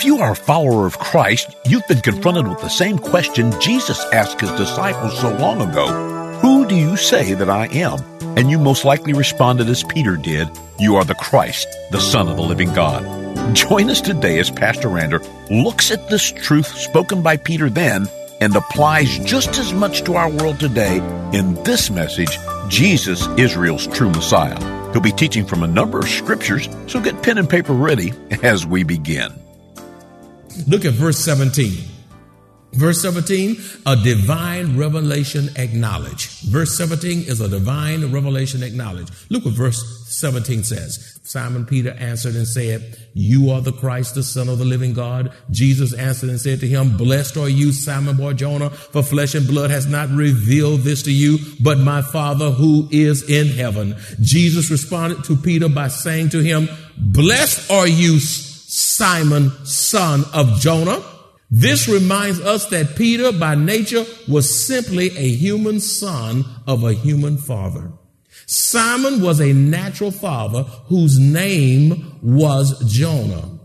If you are a follower of Christ, you've been confronted with the same question Jesus asked his disciples so long ago Who do you say that I am? And you most likely responded as Peter did You are the Christ, the Son of the living God. Join us today as Pastor Rander looks at this truth spoken by Peter then and applies just as much to our world today in this message Jesus, Israel's true Messiah. He'll be teaching from a number of scriptures, so get pen and paper ready as we begin. Look at verse 17. Verse 17, a divine revelation acknowledged. Verse 17 is a divine revelation acknowledged. Look what verse 17 says. Simon Peter answered and said, You are the Christ, the Son of the living God. Jesus answered and said to him, Blessed are you, Simon Bar Jonah, for flesh and blood has not revealed this to you, but my Father who is in heaven. Jesus responded to Peter by saying to him, Blessed are you, Simon, son of Jonah. This reminds us that Peter, by nature, was simply a human son of a human father. Simon was a natural father whose name was Jonah.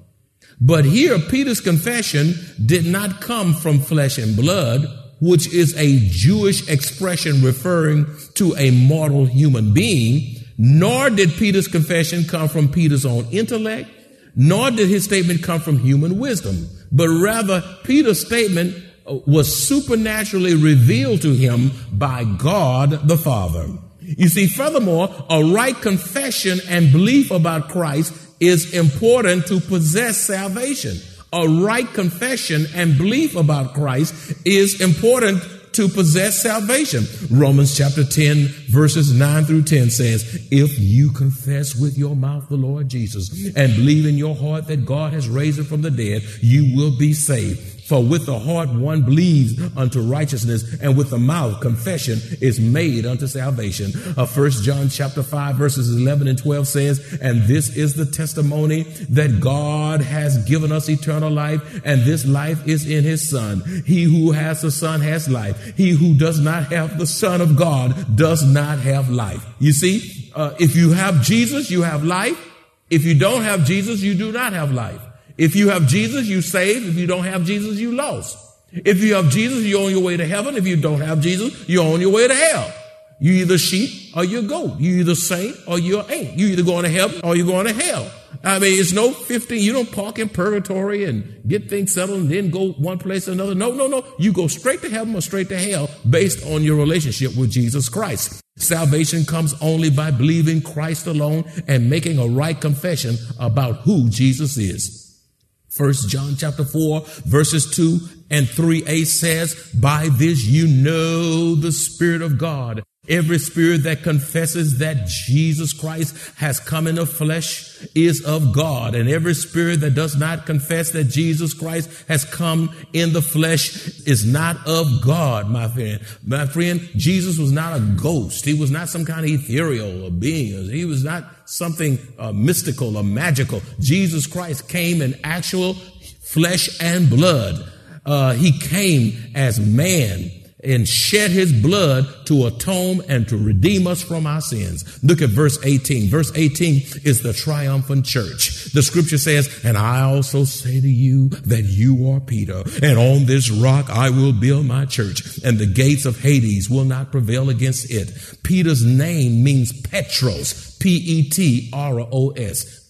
But here, Peter's confession did not come from flesh and blood, which is a Jewish expression referring to a mortal human being, nor did Peter's confession come from Peter's own intellect nor did his statement come from human wisdom, but rather Peter's statement uh, was supernaturally revealed to him by God the Father. You see, furthermore, a right confession and belief about Christ is important to possess salvation. A right confession and belief about Christ is important to possess salvation. Romans chapter 10 verses 9 through 10 says, if you confess with your mouth the Lord Jesus and believe in your heart that God has raised him from the dead, you will be saved. For with the heart one believes unto righteousness, and with the mouth confession is made unto salvation. Uh, First John chapter 5 verses 11 and 12 says, And this is the testimony that God has given us eternal life, and this life is in his Son. He who has the Son has life. He who does not have the Son of God does not have life. You see, uh, if you have Jesus, you have life. If you don't have Jesus, you do not have life. If you have Jesus, you saved. If you don't have Jesus, you lost. If you have Jesus, you're on your way to heaven. If you don't have Jesus, you're on your way to hell. You either sheep or you goat. You either saint or you ain't. You either going to heaven or you're going to hell. I mean, it's no 15. You don't park in purgatory and get things settled and then go one place or another. No, no, no. You go straight to heaven or straight to hell based on your relationship with Jesus Christ. Salvation comes only by believing Christ alone and making a right confession about who Jesus is. First John chapter 4 verses 2 and 3a says, by this you know the Spirit of God. Every spirit that confesses that Jesus Christ has come in the flesh is of God. And every spirit that does not confess that Jesus Christ has come in the flesh is not of God, my friend. My friend, Jesus was not a ghost. He was not some kind of ethereal being. He was not something uh, mystical or magical. Jesus Christ came in actual flesh and blood. Uh, he came as man and shed his blood to atone and to redeem us from our sins. Look at verse 18. Verse 18 is the triumphant church. The scripture says, and I also say to you that you are Peter, and on this rock I will build my church, and the gates of Hades will not prevail against it. Peter's name means Petros, P-E-T-R-O-S.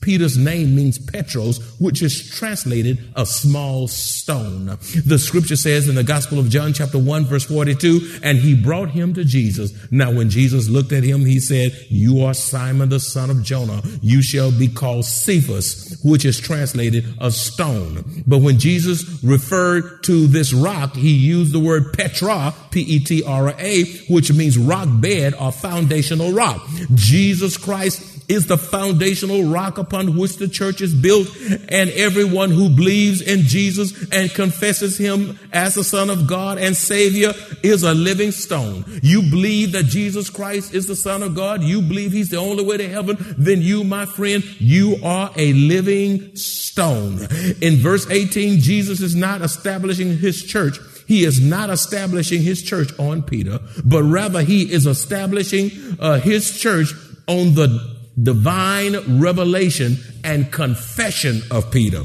Peter's name means Petros, which is translated a small stone. The scripture says in the Gospel of John, chapter 1, verse 42, and he brought him to Jesus. Now, when Jesus looked at him, he said, You are Simon the son of Jonah. You shall be called Cephas, which is translated a stone. But when Jesus referred to this rock, he used the word Petra, P E T R A, which means rock bed or foundational rock. Jesus Christ is the foundational rock upon which the church is built, and everyone who believes in Jesus and confesses him as the Son of God and Savior is a living stone. You believe that Jesus Christ is the Son of God, you believe he's the only way to heaven, then you, my friend, you are a living stone. In verse 18, Jesus is not establishing his church. He is not establishing his church on Peter, but rather he is establishing uh, his church on the divine revelation and confession of Peter.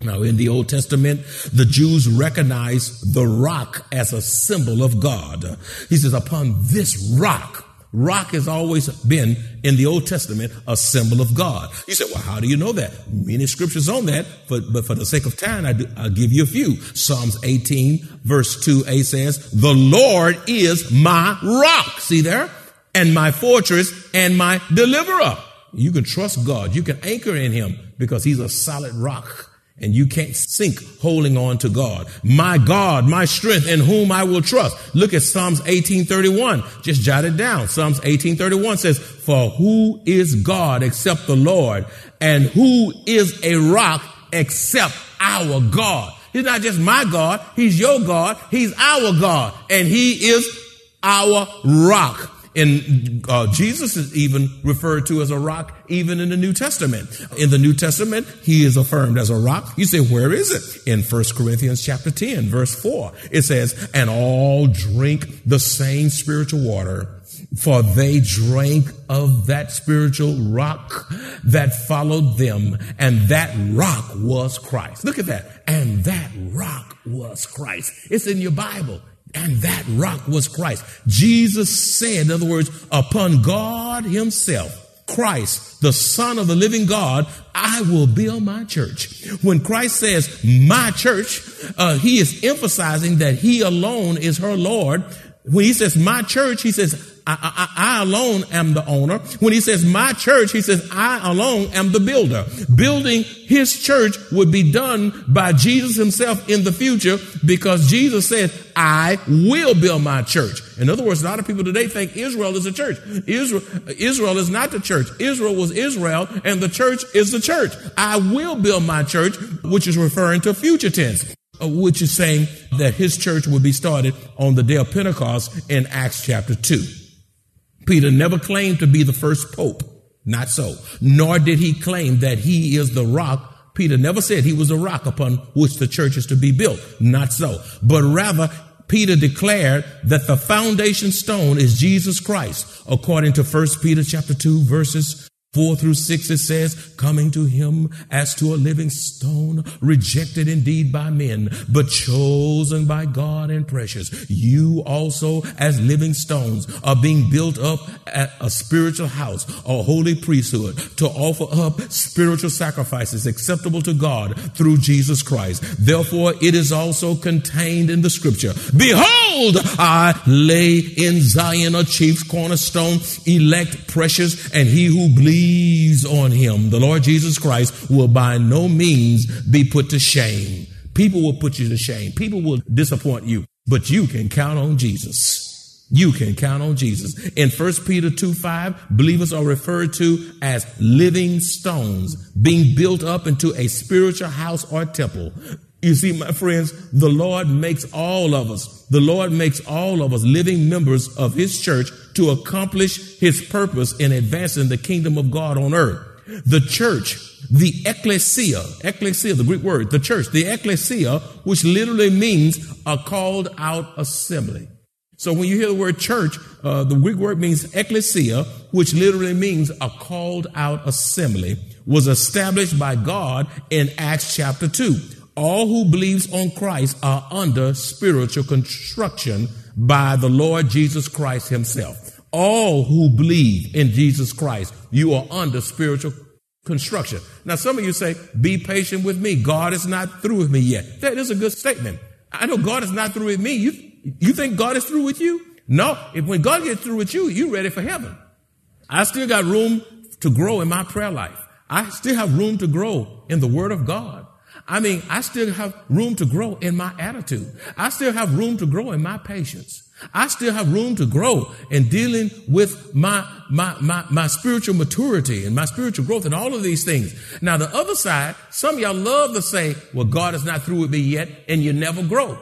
Now, in the Old Testament, the Jews recognize the rock as a symbol of God. He says, upon this rock, rock has always been in the Old Testament a symbol of God. You said, well, how do you know that? Many scriptures on that, but, but for the sake of time, I do, I'll give you a few. Psalms 18 verse 2a says, the Lord is my rock. See there? And my fortress and my deliverer. You can trust God. You can anchor in him because he's a solid rock and you can't sink holding on to God. My God, my strength in whom I will trust. Look at Psalms 1831. Just jot it down. Psalms 1831 says, for who is God except the Lord and who is a rock except our God? He's not just my God. He's your God. He's our God and he is our rock. And uh, Jesus is even referred to as a rock, even in the New Testament. In the New Testament, he is affirmed as a rock. You say, where is it? In 1 Corinthians chapter 10, verse 4, it says, and all drink the same spiritual water, for they drank of that spiritual rock that followed them, and that rock was Christ. Look at that. And that rock was Christ. It's in your Bible. And that rock was Christ. Jesus said, in other words, upon God himself, Christ, the son of the living God, I will build my church. When Christ says my church, uh, he is emphasizing that he alone is her Lord. When he says my church, he says I, I, I, alone am the owner. When he says my church, he says I alone am the builder. Building his church would be done by Jesus himself in the future because Jesus said, I will build my church. In other words, a lot of people today think Israel is a church. Israel, Israel is not the church. Israel was Israel and the church is the church. I will build my church, which is referring to future tense. Uh, which is saying that his church will be started on the day of Pentecost in Acts chapter 2. Peter never claimed to be the first pope. Not so. Nor did he claim that he is the rock. Peter never said he was a rock upon which the church is to be built. Not so. But rather, Peter declared that the foundation stone is Jesus Christ, according to 1 Peter chapter 2 verses 4 through 6, it says, coming to him as to a living stone, rejected indeed by men, but chosen by God and precious. You also, as living stones, are being built up at a spiritual house, a holy priesthood, to offer up spiritual sacrifices acceptable to God through Jesus Christ. Therefore, it is also contained in the scripture. Behold, I lay in Zion a chief cornerstone, elect, precious, and he who believes on him, the Lord Jesus Christ, will by no means be put to shame. People will put you to shame. People will disappoint you, but you can count on Jesus. You can count on Jesus. In 1 Peter 2 5, believers are referred to as living stones, being built up into a spiritual house or temple. You see, my friends, the Lord makes all of us, the Lord makes all of us living members of His church to accomplish His purpose in advancing the kingdom of God on earth. The church, the ecclesia, ecclesia, the Greek word, the church, the ecclesia, which literally means a called out assembly. So when you hear the word church, uh, the Greek word means ecclesia, which literally means a called out assembly, was established by God in Acts chapter 2 all who believes on Christ are under spiritual construction by the Lord Jesus Christ himself. All who believe in Jesus Christ, you are under spiritual construction. Now, some of you say, be patient with me. God is not through with me yet. That is a good statement. I know God is not through with me. You, you think God is through with you? No. If when God gets through with you, you're ready for heaven. I still got room to grow in my prayer life. I still have room to grow in the word of God. I mean, I still have room to grow in my attitude. I still have room to grow in my patience. I still have room to grow in dealing with my, my, my, my spiritual maturity and my spiritual growth and all of these things. Now, the other side, some of y'all love to say, well, God is not through with me yet, and you never grow.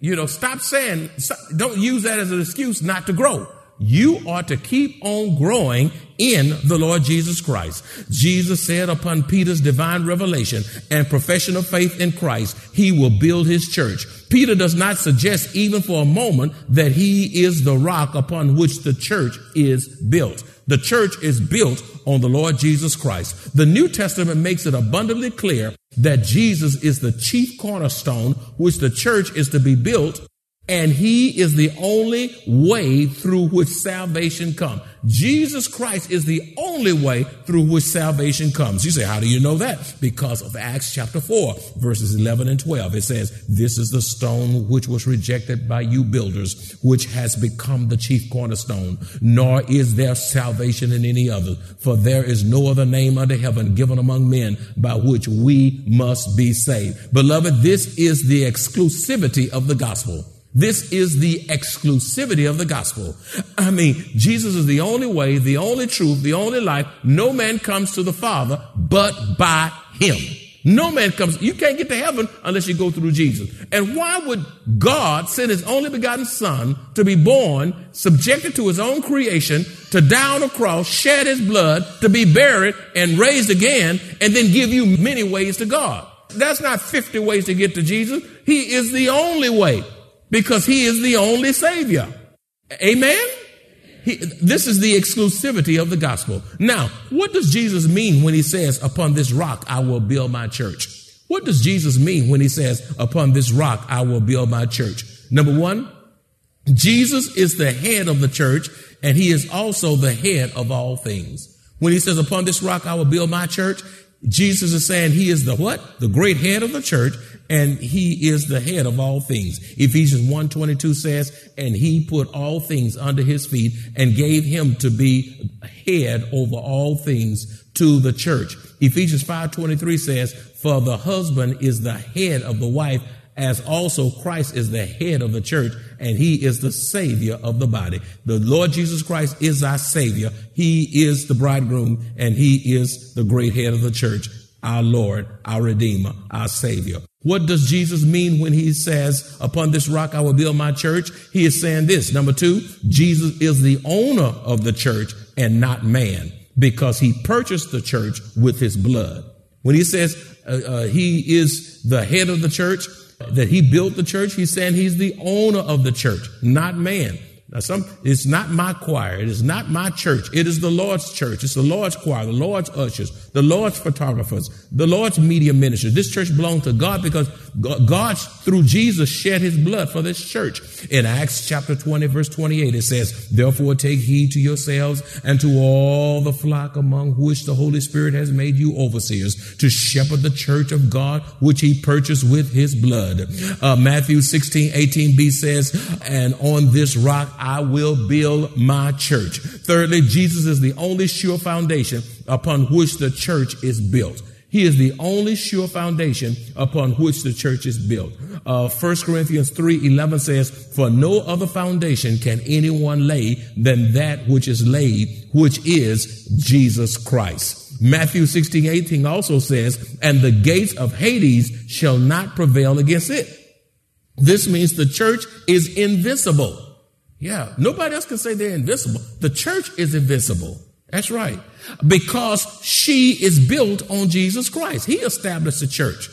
You know, stop saying, don't use that as an excuse not to grow. You are to keep on growing in the Lord Jesus Christ. Jesus said upon Peter's divine revelation and profession of faith in Christ, he will build his church. Peter does not suggest even for a moment that he is the rock upon which the church is built. The church is built on the Lord Jesus Christ. The New Testament makes it abundantly clear that Jesus is the chief cornerstone which the church is to be built and he is the only way through which salvation comes. Jesus Christ is the only way through which salvation comes. You say, how do you know that? Because of Acts chapter 4, verses 11 and 12. It says, This is the stone which was rejected by you builders, which has become the chief cornerstone. Nor is there salvation in any other, for there is no other name under heaven given among men by which we must be saved. Beloved, this is the exclusivity of the gospel. This is the exclusivity of the gospel. I mean, Jesus is the only way, the only truth, the only life. No man comes to the Father but by him. No man comes, you can't get to heaven unless you go through Jesus. And why would God send his only begotten son to be born, subjected to his own creation, to die on a cross, shed his blood, to be buried and raised again, and then give you many ways to God? That's not 50 ways to get to Jesus. He is the only way because he is the only savior. Amen? He, this is the exclusivity of the gospel. Now, what does Jesus mean when he says, upon this rock I will build my church? What does Jesus mean when he says, upon this rock I will build my church? Number one, Jesus is the head of the church and he is also the head of all things. When he says, upon this rock I will build my church, Jesus is saying he is the what? The great head of the church and he is the head of all things. Ephesians 1:22 says, "And he put all things under his feet and gave him to be head over all things to the church." Ephesians 5:23 says, "For the husband is the head of the wife, as also Christ is the head of the church, and he is the savior of the body. The Lord Jesus Christ is our savior. He is the bridegroom, and he is the great head of the church, our Lord, our Redeemer, our Savior. What does Jesus mean when he says, Upon this rock I will build my church? He is saying this. Number two, Jesus is the owner of the church and not man because he purchased the church with his blood. When he says uh, uh, he is the head of the church, that he built the church, he's saying he's the owner of the church, not man. Now, some, it's not my choir. It is not my church. It is the Lord's church. It's the Lord's choir, the Lord's ushers, the Lord's photographers, the Lord's media ministers. This church belongs to God because God, through Jesus, shed his blood for this church. In Acts chapter 20, verse 28, it says, Therefore take heed to yourselves and to all the flock among which the Holy Spirit has made you overseers to shepherd the church of God, which he purchased with his blood. Uh, Matthew 16, 18b says, And on this rock I will build my church. Thirdly, Jesus is the only sure foundation upon which the church is built. He is the only sure foundation upon which the church is built. Uh, 1 Corinthians 3 11 says, For no other foundation can anyone lay than that which is laid, which is Jesus Christ. Matthew 16 18 also says, And the gates of Hades shall not prevail against it. This means the church is invisible. Yeah, nobody else can say they're invisible. The church is invisible. That's right. Because she is built on Jesus Christ. He established the church.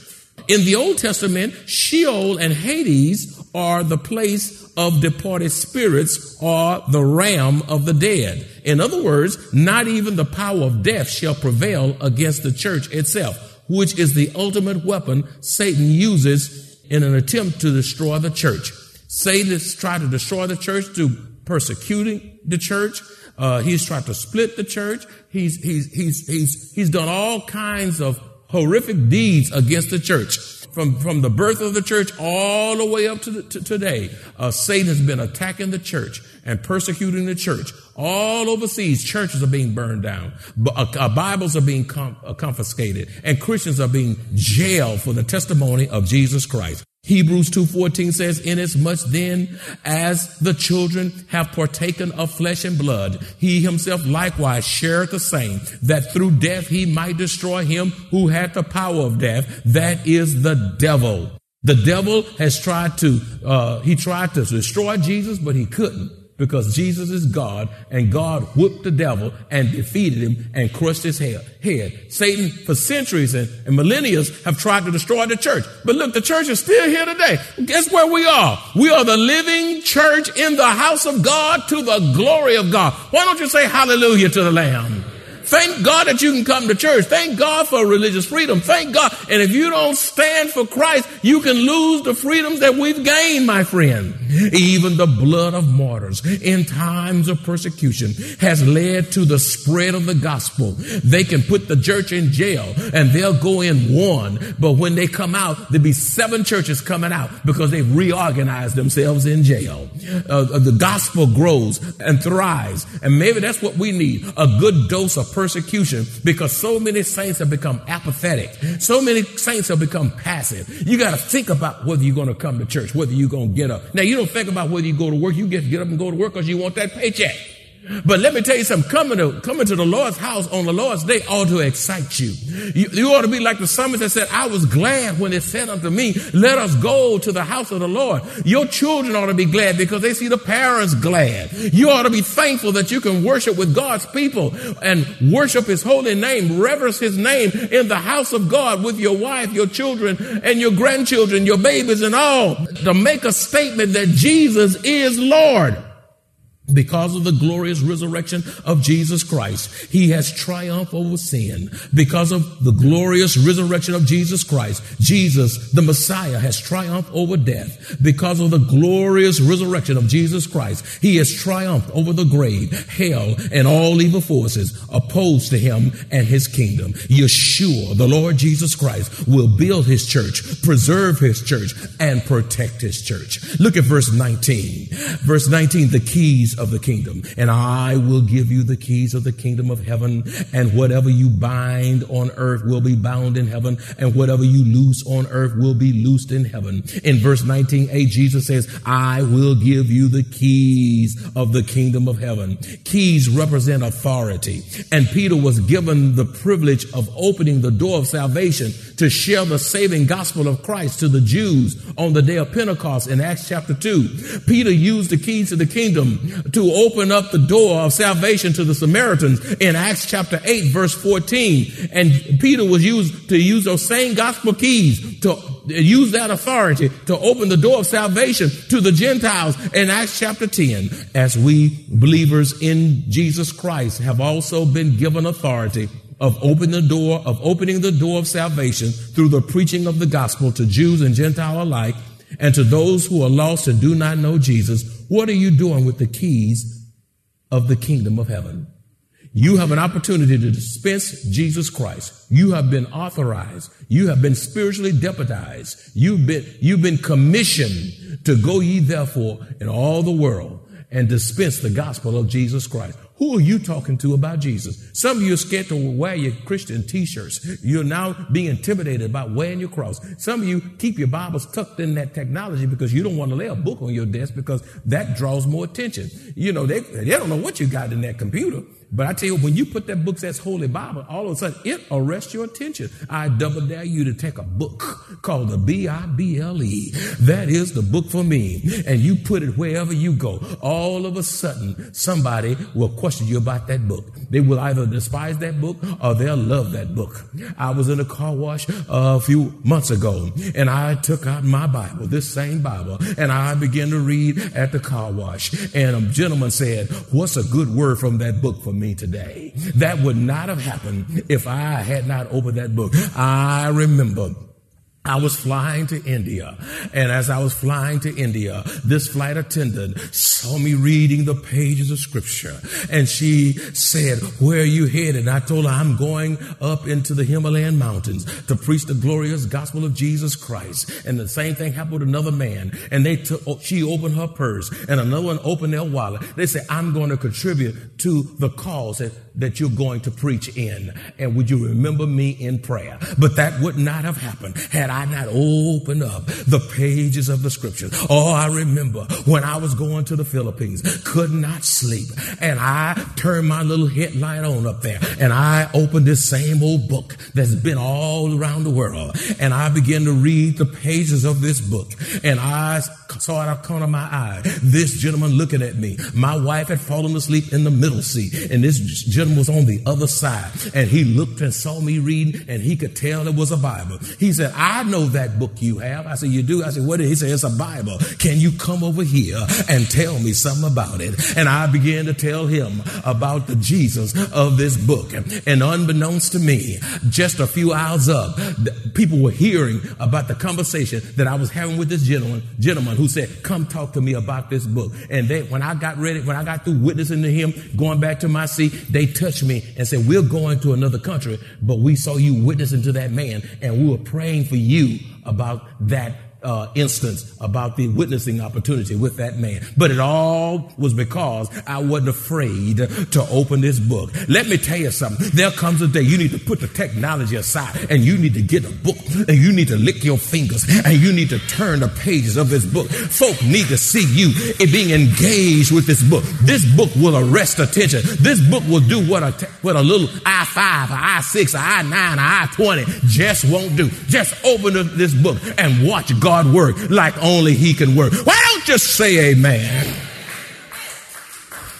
In the Old Testament, Sheol and Hades are the place of departed spirits or the realm of the dead. In other words, not even the power of death shall prevail against the church itself, which is the ultimate weapon Satan uses in an attempt to destroy the church. Satan is trying to destroy the church through persecuting the church. Uh, he's tried to split the church. He's, he's, he's, he's, he's done all kinds of horrific deeds against the church. From, from the birth of the church all the way up to, the, to today, uh, Satan has been attacking the church and persecuting the church. All overseas, churches are being burned down. Uh, uh, Bibles are being uh, confiscated and Christians are being jailed for the testimony of Jesus Christ. Hebrews 2.14 says, Inasmuch then as the children have partaken of flesh and blood, he himself likewise shared the same, that through death he might destroy him who had the power of death, that is the devil. The devil has tried to, uh, he tried to destroy Jesus, but he couldn't because Jesus is God and God whooped the devil and defeated him and crushed his head. Satan for centuries and, and millennia have tried to destroy the church. But look, the church is still here today. Guess where we are? We are the living church in the house of God to the glory of God. Why don't you say hallelujah to the Lamb? Thank God that you can come to church. Thank God for religious freedom. Thank God. And if you don't stand for Christ, you can lose the freedoms that we've gained, my friend. Even the blood of martyrs in times of persecution has led to the spread of the gospel. They can put the church in jail and they'll go in one, but when they come out, there'll be seven churches coming out because they've reorganized themselves in jail. Uh, the gospel grows and thrives. And maybe that's what we need. A good dose of persecution because so many saints have become apathetic. So many saints have become passive. You got to think about whether you're going to come to church, whether you're going to get up. Now, you don't think about whether you go to work. You get, get up and go to work because you want that paycheck. But let me tell you something, coming to, coming to the Lord's house on the Lord's day ought to excite you. you. You ought to be like the psalmist that said, I was glad when it said unto me, let us go to the house of the Lord. Your children ought to be glad because they see the parents glad. You ought to be thankful that you can worship with God's people and worship his holy name, reverence his name in the house of God with your wife, your children, and your grandchildren, your babies and all to make a statement that Jesus is Lord. Because of the glorious resurrection of Jesus Christ, he has triumphed over sin. Because of the glorious resurrection of Jesus Christ, Jesus, the Messiah, has triumphed over death. Because of the glorious resurrection of Jesus Christ, he has triumphed over the grave, hell, and all evil forces opposed to him and his kingdom. Yeshua, the Lord Jesus Christ, will build his church, preserve his church, and protect his church. Look at verse 19. Verse 19, the keys of the kingdom. And I will give you the keys of the kingdom of heaven. And whatever you bind on earth will be bound in heaven. And whatever you loose on earth will be loosed in heaven. In verse 19a, Jesus says, I will give you the keys of the kingdom of heaven. Keys represent authority. And Peter was given the privilege of opening the door of salvation to share the saving gospel of Christ to the Jews on the day of Pentecost in Acts chapter 2. Peter used the keys to the kingdom to open up the door of salvation to the Samaritans in Acts chapter 8 verse 14. And Peter was used to use those same gospel keys to use that authority to open the door of salvation to the Gentiles in Acts chapter 10. As we believers in Jesus Christ have also been given authority of opening the door, of opening the door of salvation through the preaching of the gospel to Jews and Gentile alike, and to those who are lost and do not know Jesus, what are you doing with the keys of the kingdom of heaven? You have an opportunity to dispense Jesus Christ. You have been authorized. You have been spiritually deputized. You've been, you've been commissioned to go ye therefore in all the world and dispense the gospel of Jesus Christ. Who are you talking to about Jesus? Some of you are scared to wear your Christian t-shirts. You're now being intimidated about wearing your cross. Some of you keep your Bibles tucked in that technology because you don't want to lay a book on your desk because that draws more attention. You know, they, they don't know what you got in that computer. But I tell you, when you put that book that's Holy Bible, all of a sudden it arrests your attention. I double dare you to take a book called the B-I-B-L-E. That is the book for me. And you put it wherever you go. All of a sudden, somebody will question you about that book. They will either despise that book or they'll love that book. I was in a car wash a few months ago and I took out my Bible, this same Bible, and I began to read at the car wash. And a gentleman said, what's a good word from that book for me? Me today. That would not have happened if I had not opened that book. I remember I was flying to India. And as I was flying to India, this flight attendant saw me reading the pages of scripture. And she said, where are you headed? And I told her, I'm going up into the Himalayan mountains to preach the glorious gospel of Jesus Christ. And the same thing happened with another man. And they took, oh, she opened her purse and another one opened their wallet. They said, I'm going to contribute to the cause that, that you're going to preach in. And would you remember me in prayer? But that would not have happened had I not opened up the pages of the scriptures. Oh, I remember when I was going to the Philippines, could not sleep. And I turned my little headlight on up there and I opened this same old book that's been all around the world. And I began to read the pages of this book. And I saw out of corner of my eye this gentleman looking at me. My wife had fallen asleep in the middle seat and this gentleman was on the other side. And he looked and saw me reading and he could tell it was a Bible. He said, I know that book you have. I said, You do? I said, What is it? He said, It's a Bible. Can you come over here and tell me something about it? And I began to tell him about the Jesus of this book. And unbeknownst to me, just a few hours up, people were hearing about the conversation that I was having with this gentleman, gentleman who said, Come talk to me about this book. And they, when I got ready, when I got through witnessing to him, going back to my seat, they touched me and said, We're going to another country, but we saw you witnessing to that man and we were praying for you about that uh, instance about the witnessing opportunity with that man. But it all was because I wasn't afraid to open this book. Let me tell you something. There comes a day you need to put the technology aside and you need to get a book and you need to lick your fingers and you need to turn the pages of this book. Folk need to see you being engaged with this book. This book will arrest attention. This book will do what a, what a little I-5, I-6, I-9, I-20 just won't do. Just open this book and watch God God work like only He can work. Why don't you say amen?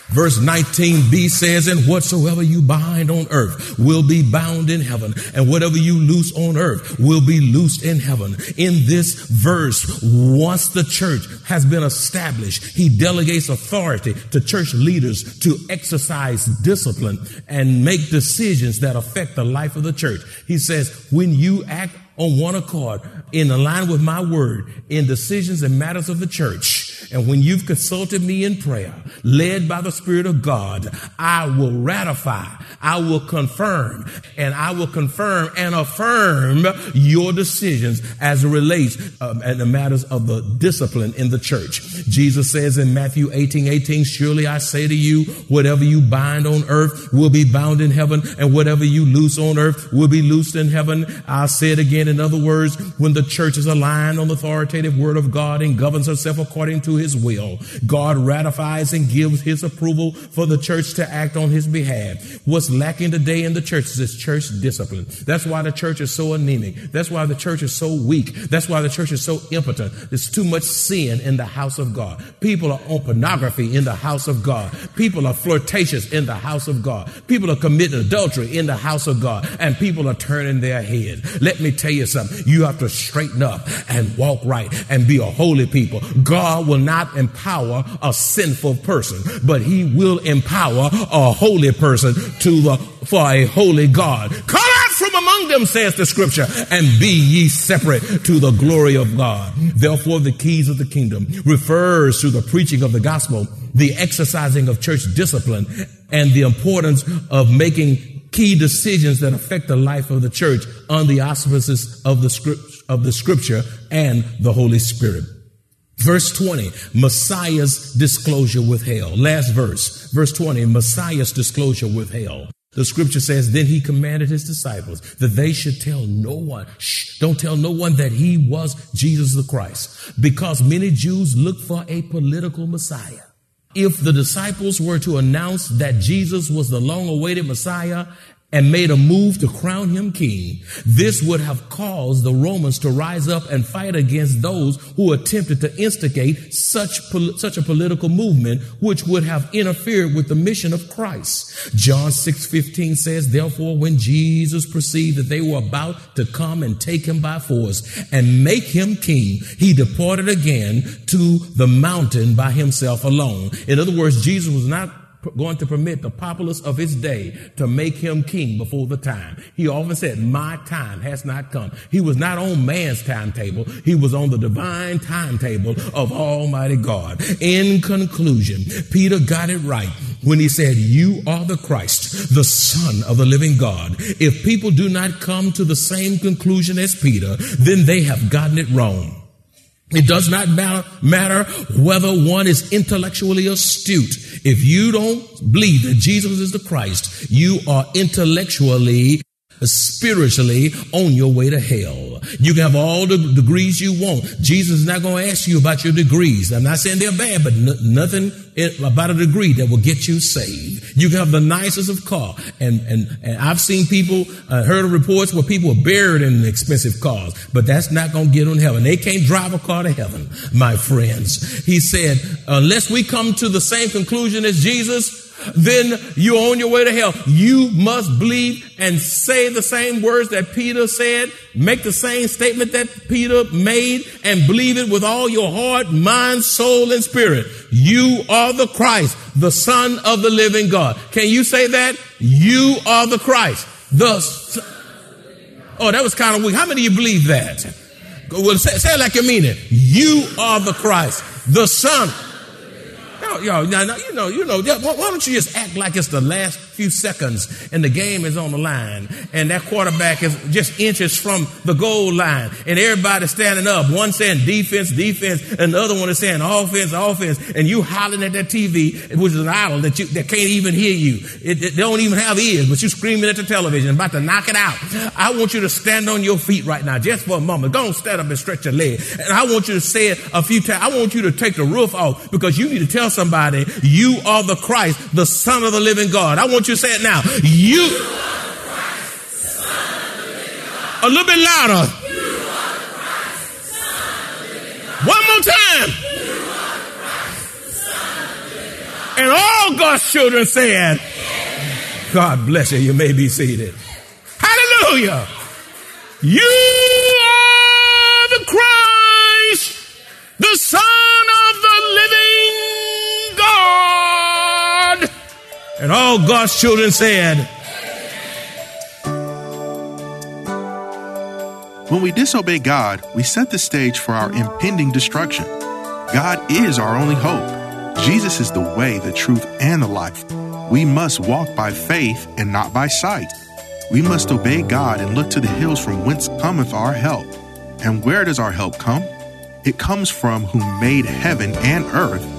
Verse 19b says, And whatsoever you bind on earth will be bound in heaven, and whatever you loose on earth will be loosed in heaven. In this verse, once the church has been established, he delegates authority to church leaders to exercise discipline and make decisions that affect the life of the church. He says, When you act on one accord, in line with my word, in decisions and matters of the church. And when you've consulted me in prayer, led by the Spirit of God, I will ratify, I will confirm, and I will confirm and affirm your decisions as it relates um, and the matters of the discipline in the church. Jesus says in Matthew 18, 18, surely I say to you, whatever you bind on earth will be bound in heaven, and whatever you loose on earth will be loosed in heaven. I'll say it again in other words, when the church is aligned on the authoritative word of God and governs herself according to his will, God ratifies and gives his approval for the church to act on his behalf. What's lacking today in the church is church discipline. That's why the church is so anemic. That's why the church is so weak. That's why the church is so impotent. There's too much sin in the house of God. People are on pornography in the house of God. People are flirtatious in the house of God. People are committing adultery in the house of God. And people are turning their head. Let me tell you something. You have to straighten up and walk right and be a holy people. God will not empower a sinful person, but he will empower a holy person to the, for a holy God. Come out from among them, says the scripture, and be ye separate to the glory of God. Therefore, the keys of the kingdom refers to the preaching of the gospel, the exercising of church discipline, and the importance of making key decisions that affect the life of the church on the auspices of the script, of the scripture and the Holy Spirit. Verse 20, Messiah's disclosure with hell. Last verse, verse 20, Messiah's disclosure with hell. The scripture says, Then he commanded his disciples that they should tell no one, shh, don't tell no one that he was Jesus the Christ, because many Jews look for a political Messiah. If the disciples were to announce that Jesus was the long awaited Messiah and made a move to crown him king, this would have caused the Romans to rise up and fight against those who attempted to instigate such, such a political movement, which would have interfered with the mission of Christ. John 6 15 says, Therefore, when Jesus perceived that they were about to come and take him by force and make him king, he departed again to the mountain by himself alone. In other words, Jesus was not going to permit the populace of his day to make him king before the time. He often said, my time has not come. He was not on man's timetable. He was on the divine timetable of Almighty God. In conclusion, Peter got it right when he said, you are the Christ, the son of the living God. If people do not come to the same conclusion as Peter, then they have gotten it wrong. It does not matter, matter whether one is intellectually astute. If you don't believe that Jesus is the Christ, you are intellectually spiritually on your way to hell. You can have all the degrees you want. Jesus is not going to ask you about your degrees. I'm not saying they're bad, but nothing about a degree that will get you saved. You can have the nicest of car. And, and, and I've seen people, uh, heard of reports where people are buried in expensive cars, but that's not going to get them heaven. They can't drive a car to heaven, my friends. He said, unless we come to the same conclusion as Jesus, then you're on your way to hell. You must believe and say the same words that Peter said, make the same statement that Peter made, and believe it with all your heart, mind, soul, and spirit. You are the Christ, the Son of the living God. Can you say that? You are the Christ. The Oh, that was kind of weak. How many of you believe that? Well, say, say it like you mean it. You are the Christ, the Son yo, now, now, you know, you know, why don't you just act like it's the last few seconds and the game is on the line and that quarterback is just inches from the goal line and everybody's standing up. One saying defense, defense, and the other one is saying offense, offense, and you hollering at that TV, which is an idol that you, that can't even hear you. It, it, don't even have ears, but you're screaming at the television, about to knock it out. I want you to stand on your feet right now, just for a moment. Go and stand up and stretch your leg. And I want you to say it a few times. I want you to take the roof off because you need to tell somebody you are the Christ, the Son of the living God. I want you to say it now. You. A little bit louder. One more time. And all God's children said, God bless you. You may be seated. Hallelujah. You are the Christ, the Son And all God's children said, When we disobey God, we set the stage for our impending destruction. God is our only hope. Jesus is the way, the truth, and the life. We must walk by faith and not by sight. We must obey God and look to the hills from whence cometh our help. And where does our help come? It comes from who made heaven and earth.